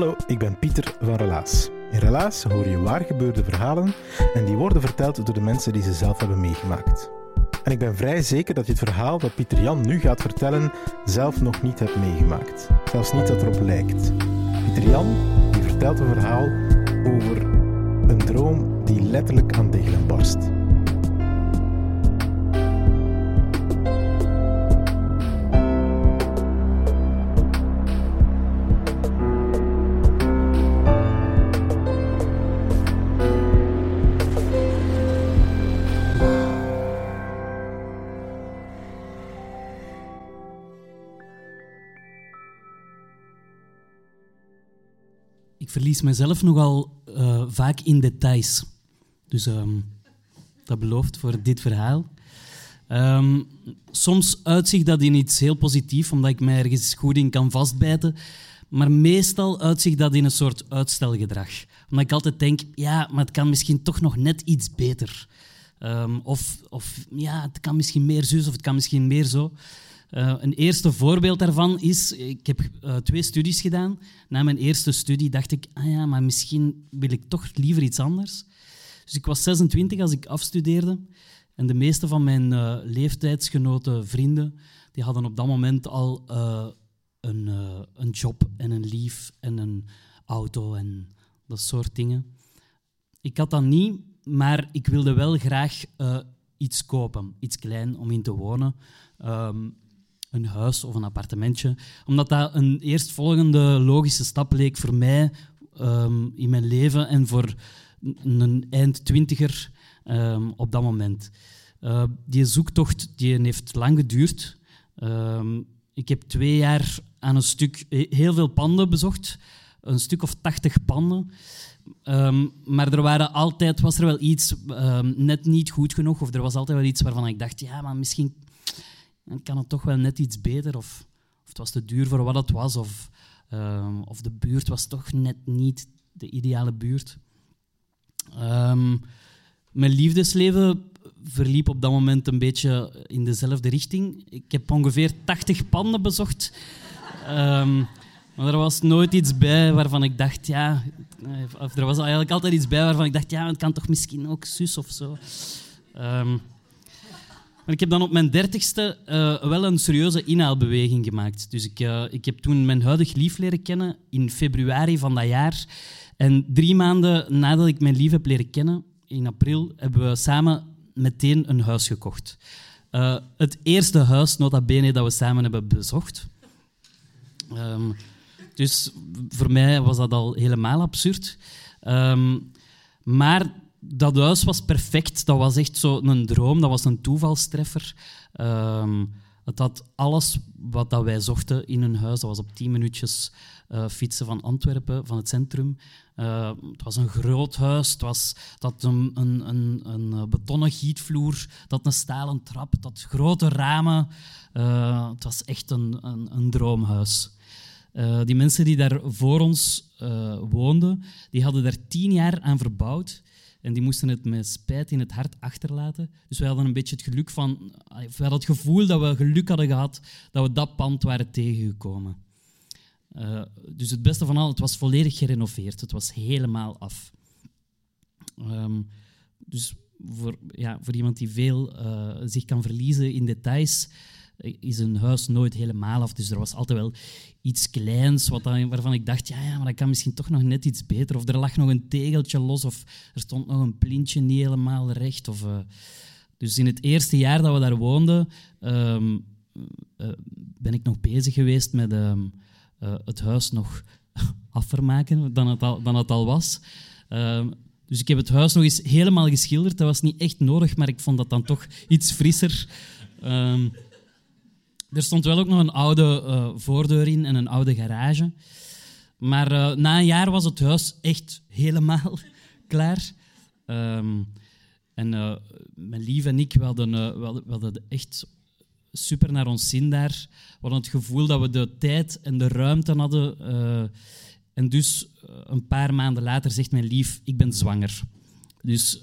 Hallo, ik ben Pieter van Relaas. In Relaas hoor je waar gebeurde verhalen en die worden verteld door de mensen die ze zelf hebben meegemaakt. En ik ben vrij zeker dat je het verhaal dat Pieter Jan nu gaat vertellen zelf nog niet hebt meegemaakt. Zelfs niet dat erop lijkt. Pieter Jan die vertelt een verhaal over een droom die letterlijk aan degelen barst. Ik verlies mezelf nogal eh, vaak in details. Dus ehm, dat belooft voor dit verhaal. Ehm, soms uitzicht dat in iets heel positiefs, omdat ik mij ergens goed in kan vastbijten. Maar meestal uitzicht dat in een soort uitstelgedrag. Omdat ik altijd denk, ja, maar het kan misschien toch nog net iets beter. Ehm, of, of ja, het kan misschien meer zus of het kan misschien meer zo. Eh, een eerste voorbeeld daarvan is, ik heb eh, twee studies gedaan. Na mijn eerste studie dacht ik, ah ja, maar misschien wil ik toch liever iets anders. Dus ik was 26 als ik afstudeerde. En de meeste van mijn eh, leeftijdsgenoten, vrienden, die hadden op dat moment al een, een job en een lief en een auto en dat soort dingen. Ik had dat niet, maar ik wilde wel graag iets kopen, iets klein om in te wonen. Ehm, een huis of een appartementje. Omdat dat een eerstvolgende logische stap leek voor mij ehm, in mijn leven en voor een eind-twintiger um, op dat moment. Uh, die zoektocht die heeft lang geduurd. Um, ik heb twee jaar aan een stuk heel veel panden bezocht. Een stuk of tachtig panden. maar er waren altijd, was er wel iets net niet goed genoeg. Of er was altijd wel iets waarvan ik dacht, ja, maar misschien dan kan het toch wel net iets beter. Of, of het was te duur voor wat het was. Of, um, of de buurt was toch net niet de ideale buurt. Um, mijn liefdesleven verliep op dat moment een beetje in dezelfde richting. Ik heb ongeveer 80 panden bezocht. Um, maar er was nooit iets bij waarvan ik dacht, ja... Of er was eigenlijk altijd iets bij waarvan ik dacht, ja, het kan toch misschien ook zus of zo. Ik heb dan op mijn dertigste uh, wel een serieuze inhaalbeweging gemaakt. Dus ik, uh, ik heb toen mijn huidig lief leren kennen in februari van dat jaar. En drie maanden nadat ik mijn lief heb leren kennen, in april, hebben we samen meteen een huis gekocht. Uh, het eerste huis, nota bene, dat we samen hebben bezocht. Um, dus voor mij was dat al helemaal absurd. Um, maar dat huis was perfect. Dat was echt zo een droom. Dat was een toevalstreffer. Um, het had alles wat dat wij zochten in een huis. Dat was op tien minuutjes uh, fietsen van Antwerpen, van het centrum. Uh, het was een groot huis. Het, was, had een, een, een, een betonnen gietvloer. Had een stalen trap. Had grote ramen. Uh, het was echt een, een, een droomhuis. die mensen die daar voor ons woonden, die hadden daar tien jaar aan verbouwd. En die moesten het met spijt in het hart achterlaten. Dus wij hadden een beetje het geluk van... We hadden het gevoel dat we geluk hadden gehad dat we dat pand waren tegengekomen. Uh, dus het beste van al, het was volledig gerenoveerd. Het was helemaal af. Um, dus voor, ja, voor iemand die veel uh, zich kan verliezen in details, is een huis nooit helemaal af. Dus er was altijd wel iets kleins wat waarvan ik dacht, ja, ja, maar dat kan misschien toch nog net iets beter. Of er lag nog een tegeltje los, of er stond nog een plintje niet helemaal recht. Of, uh, Dus in het eerste jaar dat we daar woonden, ehm, eh, ben ik nog bezig geweest met ehm, eh, het huis nog afvermaken dan het al, dan het al was. Ehm, dus ik heb het huis nog eens helemaal geschilderd. Dat was niet echt nodig, maar ik vond dat dan toch iets frisser. Er stond wel ook nog een oude eh, voordeur in en een oude garage. Maar eh, na een jaar was het huis echt helemaal klaar. Ehm, en uh, mijn lief en ik, hadden, hadden, echt super naar ons zin daar. We hadden het gevoel dat we de tijd en de ruimte hadden en dus eh, een paar maanden later zegt mijn lief, ik ben zwanger. Dus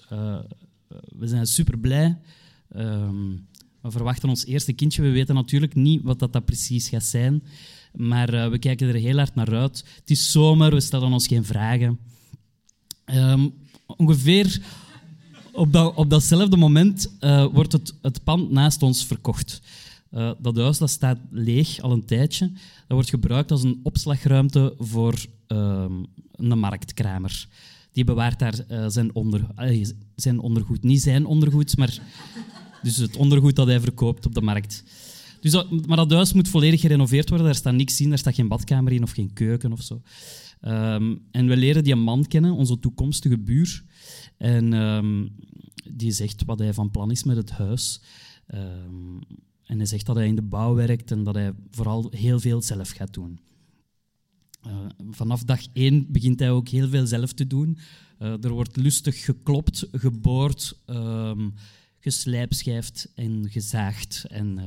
we zijn super blij. Ehm, we verwachten ons eerste kindje. We weten natuurlijk niet wat dat, dat precies gaat zijn. Maar uh, we kijken er heel hard naar uit. Het is zomer, we stellen ons geen vragen. Um, ongeveer op, dat, op datzelfde moment uh, wordt het, het pand naast ons verkocht. Uh, dat huis dat staat leeg al een tijdje. Dat wordt gebruikt als een opslagruimte voor uh, een marktkramer. Die bewaart daar zijn, onder, zijn ondergoed. Niet zijn ondergoed, maar dus het ondergoed dat hij verkoopt op de markt. Dus maar dat huis moet volledig gerenoveerd worden. Daar staat niks in, daar staat geen badkamer in of geen keuken of zo. Um, en we leren die man kennen, onze toekomstige buur. En um, die zegt wat hij van plan is met het huis. Um, en hij zegt dat hij in de bouw werkt en dat hij vooral heel veel zelf gaat doen. Uh, vanaf dag één begint hij ook heel veel zelf te doen. Uh, er wordt lustig geklopt, geboord, geslijpschijfd en gezaagd. En, uh,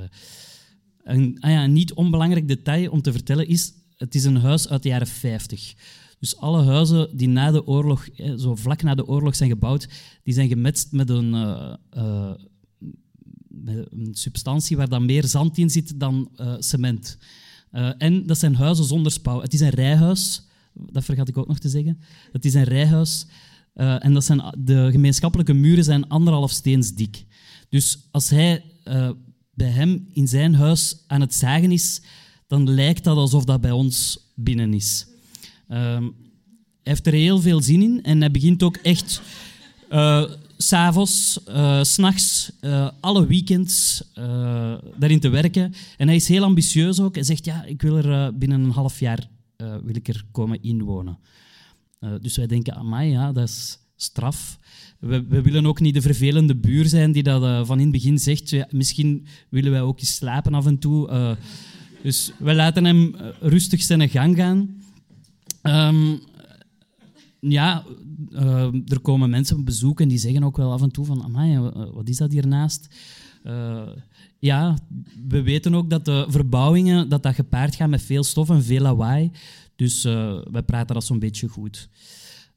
een ah ja, niet onbelangrijk detail om te vertellen is, het is een huis uit de jaren 50. Dus alle huizen die na de oorlog, zo vlak na de oorlog zijn gebouwd, die zijn gemetst met een een substantie waar dan meer zand in zit dan cement. En dat zijn huizen zonder spouw. Het is een rijhuis, dat vergat ik ook nog te zeggen. Het is een rijhuis uh, en dat zijn, de gemeenschappelijke muren zijn anderhalf steens dik. Dus als hij bij hem in zijn huis aan het zagen is, dan lijkt dat alsof dat bij ons binnen is. Ehm, hij heeft er heel veel zin in en hij begint ook echt s'avonds, uh, s'nachts, uh, alle weekends uh, daarin te werken. En hij is heel ambitieus ook. Hij zegt, ja, ik wil er binnen een half jaar wil ik er komen inwonen. Dus wij denken, amai, ja, dat is straf. We, we, willen ook niet de vervelende buur zijn die dat van in het begin zegt, ja, misschien willen wij ook eens slapen af en toe. dus we laten hem rustig zijn gang gaan. Um, ja, er komen mensen op bezoek en die zeggen ook wel af en toe van, amai, eh, wat is dat hiernaast? Uh, ja, we weten ook dat de verbouwingen dat dat gepaard gaat met veel stof en veel lawaai. Dus uh, wij praten dat zo'n beetje goed.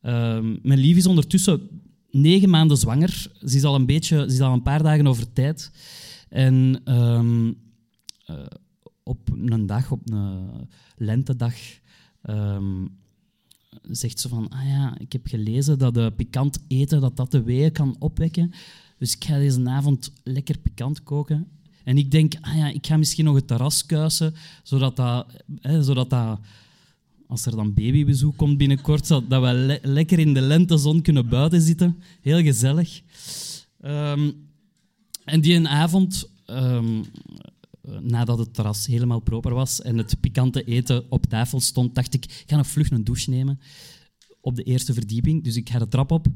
Ehm, mijn lief is ondertussen negen maanden zwanger. Ze is al een, beetje, ze is al een paar dagen over tijd. En um, op een dag, op een lentedag... Um, zegt ze van, ah ja, ik heb gelezen dat de pikant eten dat dat de weeën kan opwekken. Dus ik ga deze avond lekker pikant koken. En ik denk, ah ja, ik ga misschien nog het terras kuisen, zodat dat, hè, zodat dat als er dan babybezoek komt binnenkort, dat we lekker in de lentezon kunnen buiten zitten. Heel gezellig. Um, en die avond um, eh, nadat het terras helemaal proper was en het pikante eten op tafel stond, dacht ik, ik ga nog vlug een douche nemen op de eerste verdieping. Dus ik ga de trap op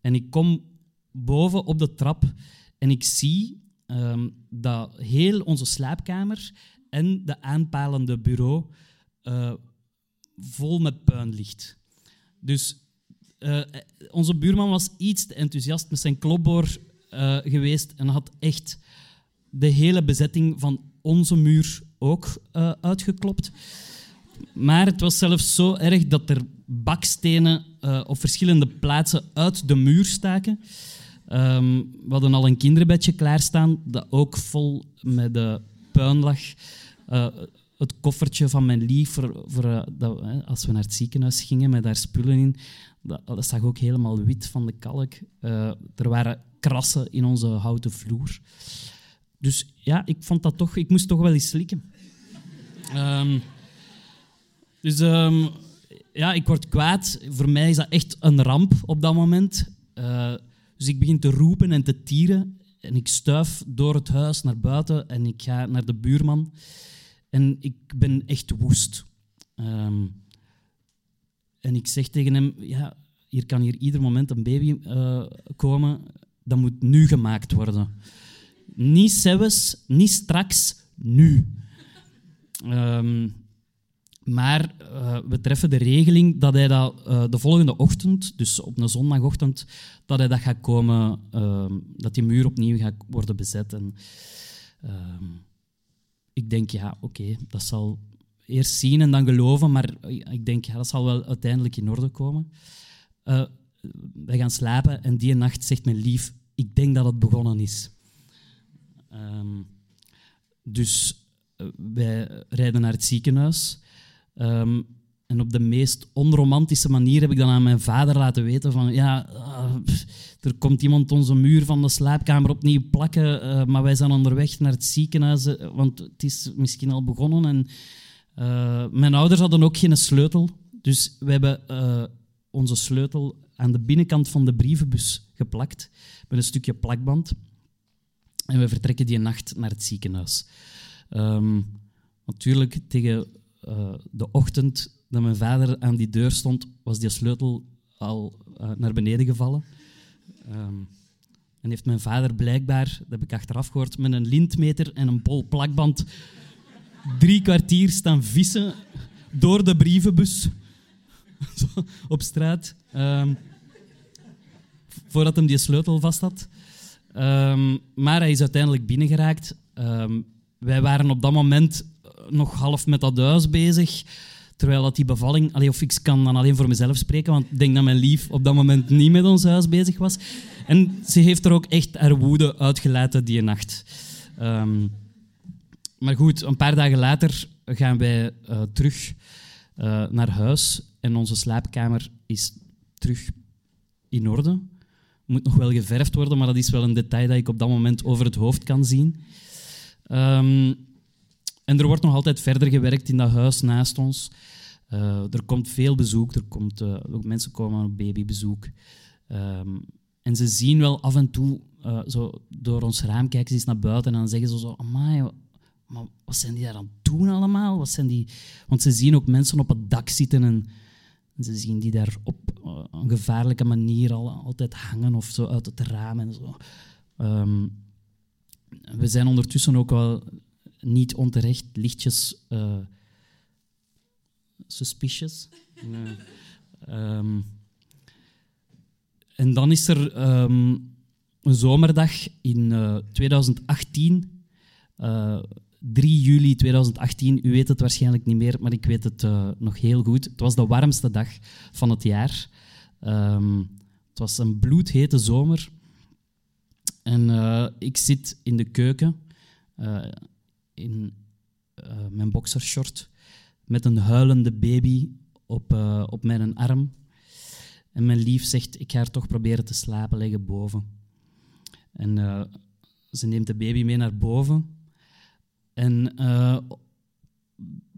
en ik kom boven op de trap en ik zie um, dat heel onze slaapkamer en de aanpalende bureau uh, vol met puin ligt. Dus uh, onze buurman was iets te enthousiast met zijn klopboor uh, geweest en had echt de hele bezetting van onze muur ook uitgeklopt. Maar het was zelfs zo erg dat er bakstenen op verschillende plaatsen uit de muur staken. Um, we hadden al een kinderbedje klaarstaan dat ook vol met de puin lag. Het koffertje van mijn lief, voor, voor dat, als we naar het ziekenhuis gingen met daar spullen in, dat, dat zag ook helemaal wit van de kalk. er waren krassen in onze houten vloer. Dus ja, ik vond dat toch, ik moest toch wel eens slikken. Um, dus um, ja, ik word kwaad. Voor mij is dat echt een ramp op dat moment. Uh, dus ik begin te roepen en te tieren. En ik stuif door het huis naar buiten en ik ga naar de buurman. En ik ben echt woest. Ehm, en ik zeg tegen hem, ja, hier kan hier ieder moment een baby uh, komen. Dat moet nu gemaakt worden. Niet zelfs, niet straks, nu. Um, maar uh, we treffen de regeling dat hij dat uh, de volgende ochtend, dus op een zondagochtend, dat hij dat gaat komen, uh, dat die muur opnieuw gaat worden bezet. En, ehm, ik denk, ja, oké, dat zal eerst zien en dan geloven, maar ik denk, ja, dat zal wel uiteindelijk in orde komen. Uh, wij gaan slapen en die nacht zegt mijn lief, ik denk dat het begonnen is. Um, dus wij rijden naar het ziekenhuis. Um, en op de meest onromantische manier heb ik dan aan mijn vader laten weten van ja, uh, er komt iemand onze muur van de slaapkamer opnieuw plakken, uh, maar wij zijn onderweg naar het ziekenhuis, uh, want het is misschien al begonnen. En mijn ouders hadden ook geen sleutel, dus we hebben onze sleutel aan de binnenkant van de brievenbus geplakt met een stukje plakband. En we vertrekken die nacht naar het ziekenhuis. Um, natuurlijk, tegen de ochtend dat mijn vader aan die deur stond, was die sleutel al uh, naar beneden gevallen. Um, en heeft mijn vader blijkbaar, dat heb ik achteraf gehoord, met een lintmeter en een bol plakband drie kwartier staan vissen door de brievenbus op straat. Um, voordat hem die sleutel vast had. Um, maar hij is uiteindelijk binnengeraakt. Wij waren op dat moment nog half met dat huis bezig. Terwijl dat die bevalling... Allee, of ik kan dan alleen voor mezelf spreken, want ik denk dat mijn lief op dat moment niet met ons huis bezig was. En ze heeft er ook echt haar woede uitgelaten die nacht. Um, maar goed, een paar dagen later gaan wij uh, terug uh, naar huis en onze slaapkamer is terug in orde. Moet nog wel geverfd worden, maar dat is wel een detail dat ik op dat moment over het hoofd kan zien. Um, en er wordt nog altijd verder gewerkt in dat huis naast ons. Uh, er komt veel bezoek, er komt, uh, mensen komen op babybezoek. Um, en ze zien wel af en toe, uh, zo door ons raam kijken ze eens naar buiten en dan zeggen ze zo, maar wat zijn die daar aan het doen allemaal? Wat zijn die... Want ze zien ook mensen op het dak zitten en, ze zien die daar op een gevaarlijke manier al, altijd hangen of zo uit het raam en zo. Um, we zijn ondertussen ook wel niet onterecht lichtjes uh, suspicious. um, en dan is er um, een zomerdag in uh, 2018, uh, 3 juli 2018. U weet het waarschijnlijk niet meer, maar ik weet het nog heel goed. Het was de warmste dag van het jaar. Um, het was een bloedhete zomer. En ik zit in de keuken in uh, mijn boxershort met een huilende baby op, uh, op mijn arm. En mijn lief zegt, ik ga er toch proberen te slapen liggen boven. En uh, ze neemt de baby mee naar boven. En,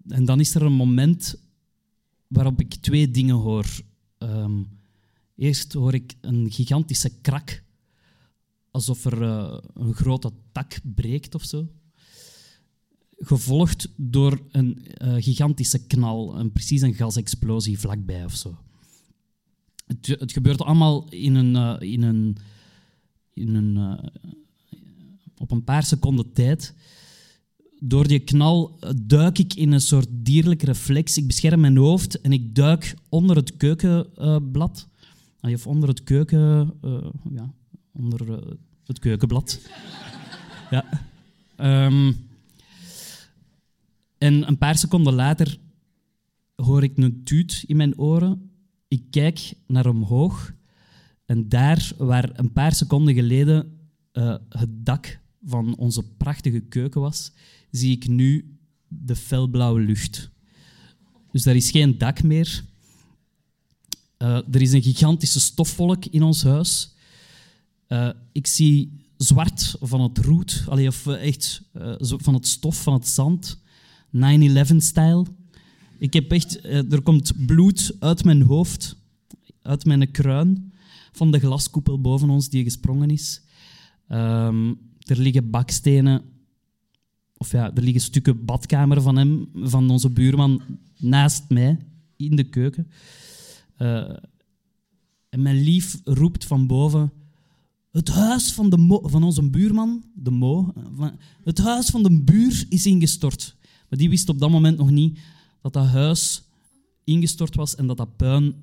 en dan is er een moment waarop ik twee dingen hoor. Um, eerst hoor ik een gigantische krak, alsof er een grote tak breekt of zo gevolgd door een uh, gigantische knal, een, precies een gasexplosie vlakbij of zo. Het, het gebeurt allemaal in een, uh, in een, in een, uh, op een paar seconden tijd. Door die knal duik ik in een soort dierlijke reflex. Ik bescherm mijn hoofd en ik duik onder het keukenblad. of onder het keuken... ja, onder het keukenblad. ja. Um, en een paar seconden later hoor ik een tuut in mijn oren. Ik kijk naar omhoog. En daar, waar een paar seconden geleden uh, het dak van onze prachtige keuken was, zie ik nu de felblauwe lucht. Dus daar is geen dak meer. Uh, er is een gigantische stofwolk in ons huis. Uh, ik zie zwart van het roet, of echt van het stof, van het zand. 9-11-stijl. Ik heb echt, eh, er komt bloed uit mijn hoofd, uit mijn kruin, van de glaskoepel boven ons die gesprongen is. Ehm, er liggen bakstenen, of ja, er liggen stukken badkamer van hem, van onze buurman, naast mij in de keuken. Uh, en mijn lief roept van boven: Het huis van, de van onze buurman, de Mo, het huis van de buur is ingestort. Maar die wist op dat moment nog niet dat dat huis ingestort was en dat dat puin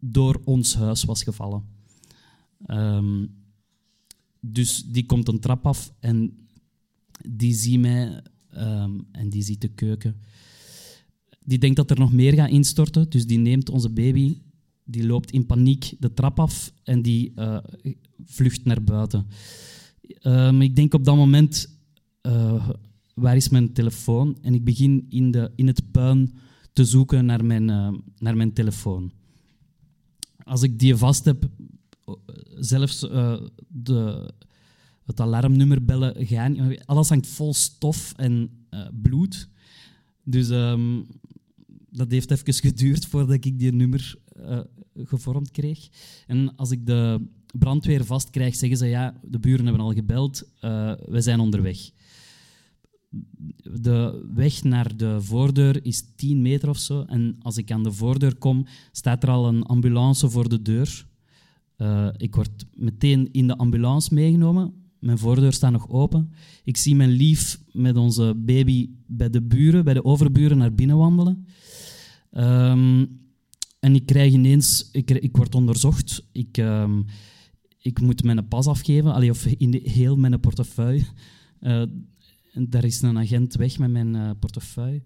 door ons huis was gevallen. Um, dus die komt een trap af en die ziet mij um, en die ziet de keuken. Die denkt dat er nog meer gaat instorten, dus die neemt onze baby, die loopt in paniek de trap af en die uh, vlucht naar buiten. Um, ik denk op dat moment, uh, waar is mijn telefoon? En ik begin in, de, in het puin te zoeken naar mijn, uh, naar mijn telefoon. Als ik die vast heb, zelfs uh, de, het alarmnummer bellen gaan. Alles hangt vol stof en bloed. Dus um, dat heeft even geduurd voordat ik die nummer gevormd kreeg. En als ik de brandweer vast krijg, zeggen ze ja, de buren hebben al gebeld, we zijn onderweg. De weg naar de voordeur is 10 meter of zo. En als ik aan de voordeur kom, staat er al een ambulance voor de deur. Uh, ik word meteen in de ambulance meegenomen. Mijn voordeur staat nog open. Ik zie mijn lief met onze baby bij de buren, bij de overburen, naar binnen wandelen. Um, en ik krijg ineens... Ik, ik word onderzocht. Ik, um, ik moet mijn pas afgeven, allee, of in de, heel mijn portefeuille. Uh, daar is een agent weg met mijn uh, portefeuille.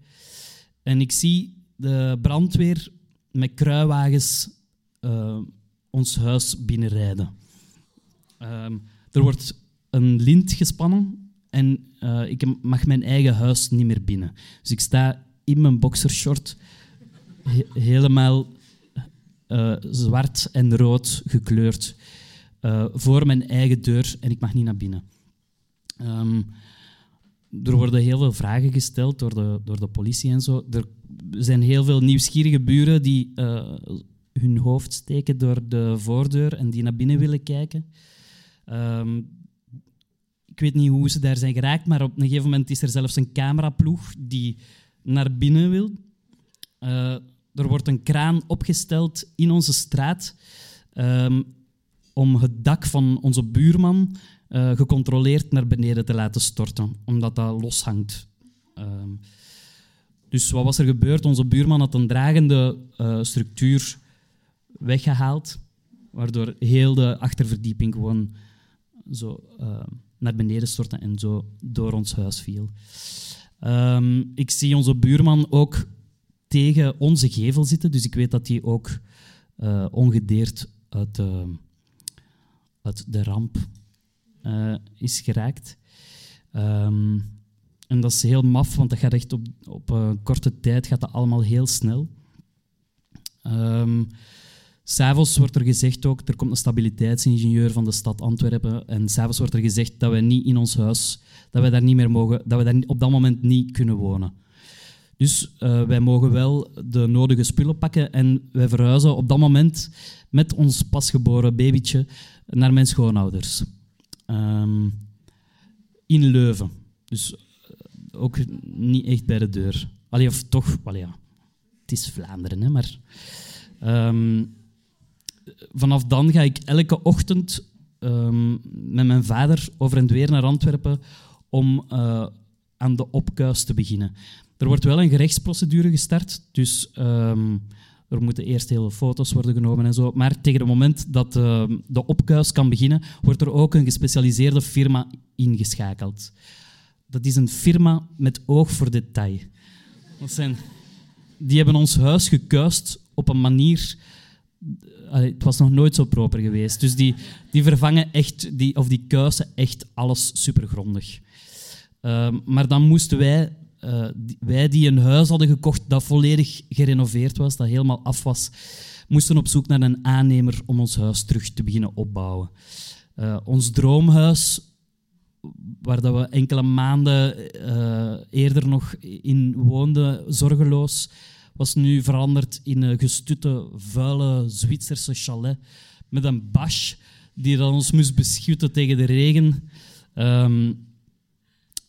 En ik zie de brandweer met kruiwagens uh, ons huis binnenrijden. Um, er wordt een lint gespannen en uh, ik mag mijn eigen huis niet meer binnen. Dus ik sta in mijn boxershort he helemaal zwart en rood gekleurd voor mijn eigen deur en ik mag niet naar binnen. Um, er worden heel veel vragen gesteld door de, door de politie en zo. Er zijn heel veel nieuwsgierige buren die uh, hun hoofd steken door de voordeur en die naar binnen willen kijken. Um, ik weet niet hoe ze daar zijn geraakt, maar op een gegeven moment is er zelfs een cameraploeg die naar binnen wil. Uh, er wordt een kraan opgesteld in onze straat um, om het dak van onze buurman uh, gecontroleerd naar beneden te laten storten, omdat dat loshangt. Um, dus wat was er gebeurd? Onze buurman had een dragende uh, structuur weggehaald, waardoor heel de achterverdieping gewoon zo uh, naar beneden stortte en zo door ons huis viel. Um, ik zie onze buurman ook tegen onze gevel zitten, dus ik weet dat hij ook uh, ongedeerd uit de, uit de ramp uh, is geraakt. Um, en dat is heel maf, want dat gaat echt op, op een korte tijd gaat dat allemaal heel snel. Um, S'avonds wordt er gezegd ook, er komt een stabiliteitsingenieur van de stad Antwerpen, en s'avonds wordt er gezegd dat wij niet in ons huis, dat wij daar niet meer mogen, dat we daar op dat moment niet kunnen wonen. Dus uh, wij mogen wel de nodige spullen pakken en wij verhuizen op dat moment met ons pasgeboren babytje naar mijn schoonouders. Um, in Leuven. Dus uh, ook niet echt bij de deur. Allee, of toch, allee, ja. het is Vlaanderen, hè, maar... Um, vanaf dan ga ik elke ochtend um, met mijn vader over en weer naar Antwerpen om uh, aan de opkuis te beginnen. Er wordt wel een gerechtsprocedure gestart, dus er moeten eerst hele foto's worden genomen en zo. Maar tegen het moment dat uh, de opkuis kan beginnen, wordt er ook een gespecialiseerde firma ingeschakeld. Dat is een firma met oog voor detail. Die hebben ons huis gekuist op een manier het was nog nooit zo proper geweest. Dus die, die vervangen echt, die, of die kuisen echt alles supergrondig. Uh, maar dan moesten wij, die, wij die een huis hadden gekocht dat volledig gerenoveerd was, dat helemaal af was, moesten op zoek naar een aannemer om ons huis terug te beginnen opbouwen. Uh, ons droomhuis, waar dat we enkele maanden eh, eerder nog in woonden, zorgeloos, was nu veranderd in een gestutte, vuile Zwitserse chalet met een bash die dan ons moest beschutten tegen de regen. Ehm,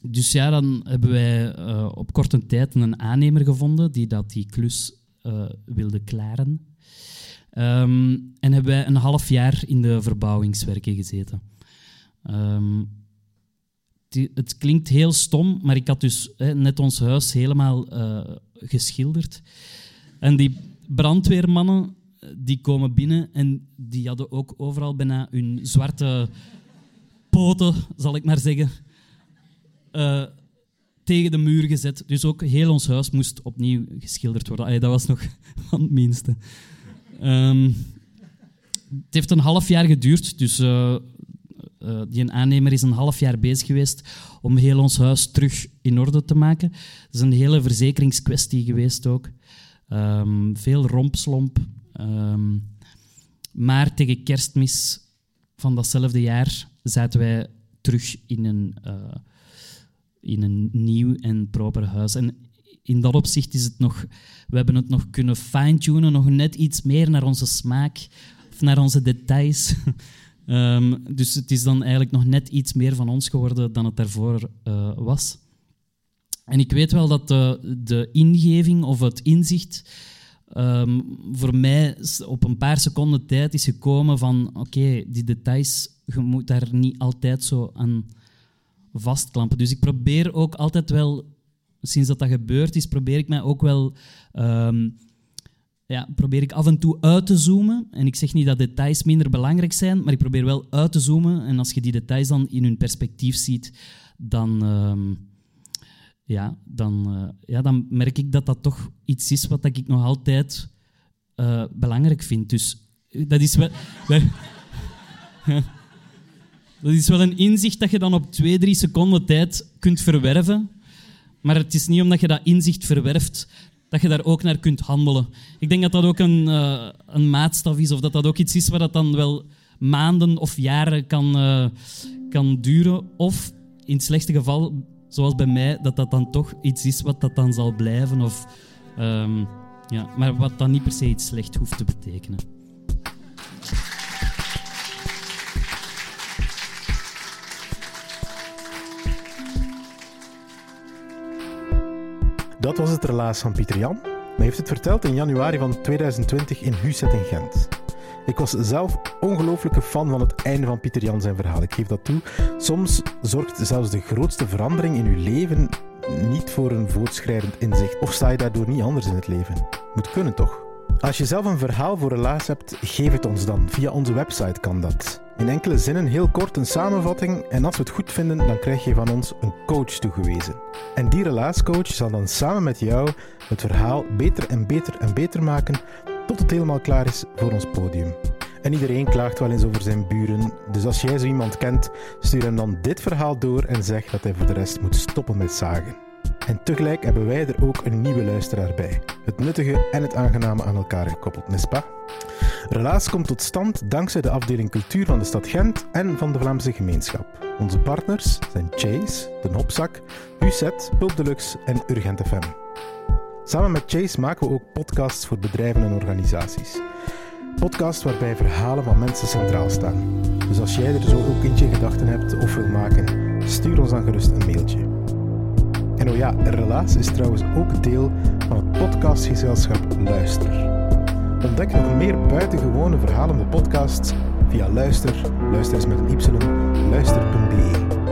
dus ja, dan hebben wij uh, op korte tijd een aannemer gevonden die dat die klus uh, wilde klaren. Um, en hebben wij een half jaar in de verbouwingswerken gezeten. Um, die, het klinkt heel stom, maar ik had dus hè, net ons huis helemaal uh, geschilderd. En die brandweermannen die komen binnen en die hadden ook overal bijna hun zwarte poten, zal ik maar zeggen, uh, tegen de muur gezet. Dus ook heel ons huis moest opnieuw geschilderd worden. Dat was nog het minste. Um, het heeft een half jaar geduurd, dus uh, uh, die aannemer is een half jaar bezig geweest om heel ons huis terug in orde te maken. Het is een hele verzekeringskwestie geweest ook. Um, veel rompslomp. Um, maar tegen kerstmis van datzelfde jaar zaten wij terug in een, in een nieuw en proper huis. En in dat opzicht is het nog... We hebben het nog kunnen fine-tunen, nog net iets meer naar onze smaak of naar onze details. um, dus het is dan eigenlijk nog net iets meer van ons geworden dan het daarvoor uh, was. En ik weet wel dat de, de ingeving of het inzicht um, voor mij op een paar seconden tijd is gekomen van oké, die details, je moet daar niet altijd zo aan vastklampen. Dus ik probeer ook altijd wel, sinds dat dat gebeurd is, probeer ik mij ook wel... Um, ja, probeer ik af en toe uit te zoomen. En ik zeg niet dat details minder belangrijk zijn, maar ik probeer wel uit te zoomen. En als je die details dan in hun perspectief ziet, dan, um, ja, dan, uh, ja, dan merk ik dat dat toch iets is wat ik nog altijd uh, belangrijk vind. Dus dat is wel... dat is wel een inzicht dat je dan op twee, drie seconden tijd kunt verwerven. Maar het is niet omdat je dat inzicht verwerft dat je daar ook naar kunt handelen. Ik denk dat dat ook een, uh, een maatstaf is, of dat dat ook iets is waar dat dan wel maanden of jaren kan, uh, kan duren. Of in het slechtste geval, zoals bij mij, dat dat dan toch iets is wat dat dan zal blijven. Of, um, ja, maar wat dan niet per se iets slecht hoeft te betekenen. Dat was het relaas van Pieter Jan. Hij heeft het verteld in januari van 2020 in Huset in Gent. Ik was zelf ongelooflijke fan van het einde van Pieter Jan zijn verhaal. Ik geef dat toe. Soms zorgt zelfs de grootste verandering in uw leven niet voor een voortschrijdend inzicht. Of sta je daardoor niet anders in het leven? Moet kunnen toch? Als je zelf een verhaal voor relaas hebt, geef het ons dan. Via onze website kan dat. In enkele zinnen heel kort een samenvatting en als we het goed vinden, dan krijg je van ons een coach toegewezen. En die relaascoach zal dan samen met jou het verhaal beter en beter en beter maken tot het helemaal klaar is voor ons podium. En iedereen klaagt wel eens over zijn buren, dus als jij zo iemand kent, stuur hem dan dit verhaal door en zeg dat hij voor de rest moet stoppen met zagen. En tegelijk hebben wij er ook een nieuwe luisteraar bij. Het nuttige en het aangename aan elkaar gekoppeld, n'est-ce? Relaas komt tot stand dankzij de afdeling cultuur van de stad Gent en van de Vlaamse gemeenschap. Onze partners zijn Chase, De Hopzak, UZ, Pulp Deluxe en Urgent FM. Samen met Chase maken we ook podcasts voor bedrijven en organisaties. Podcasts waarbij verhalen van mensen centraal staan. Dus als jij er zo ook eentje gedachten hebt of wil maken, stuur ons dan gerust een mailtje. En ja, Relaas is trouwens ook deel van het podcastgezelschap Luister. Ontdek nog meer buitengewone verhalende podcasts via Luister, luister eens met een y, luister.be.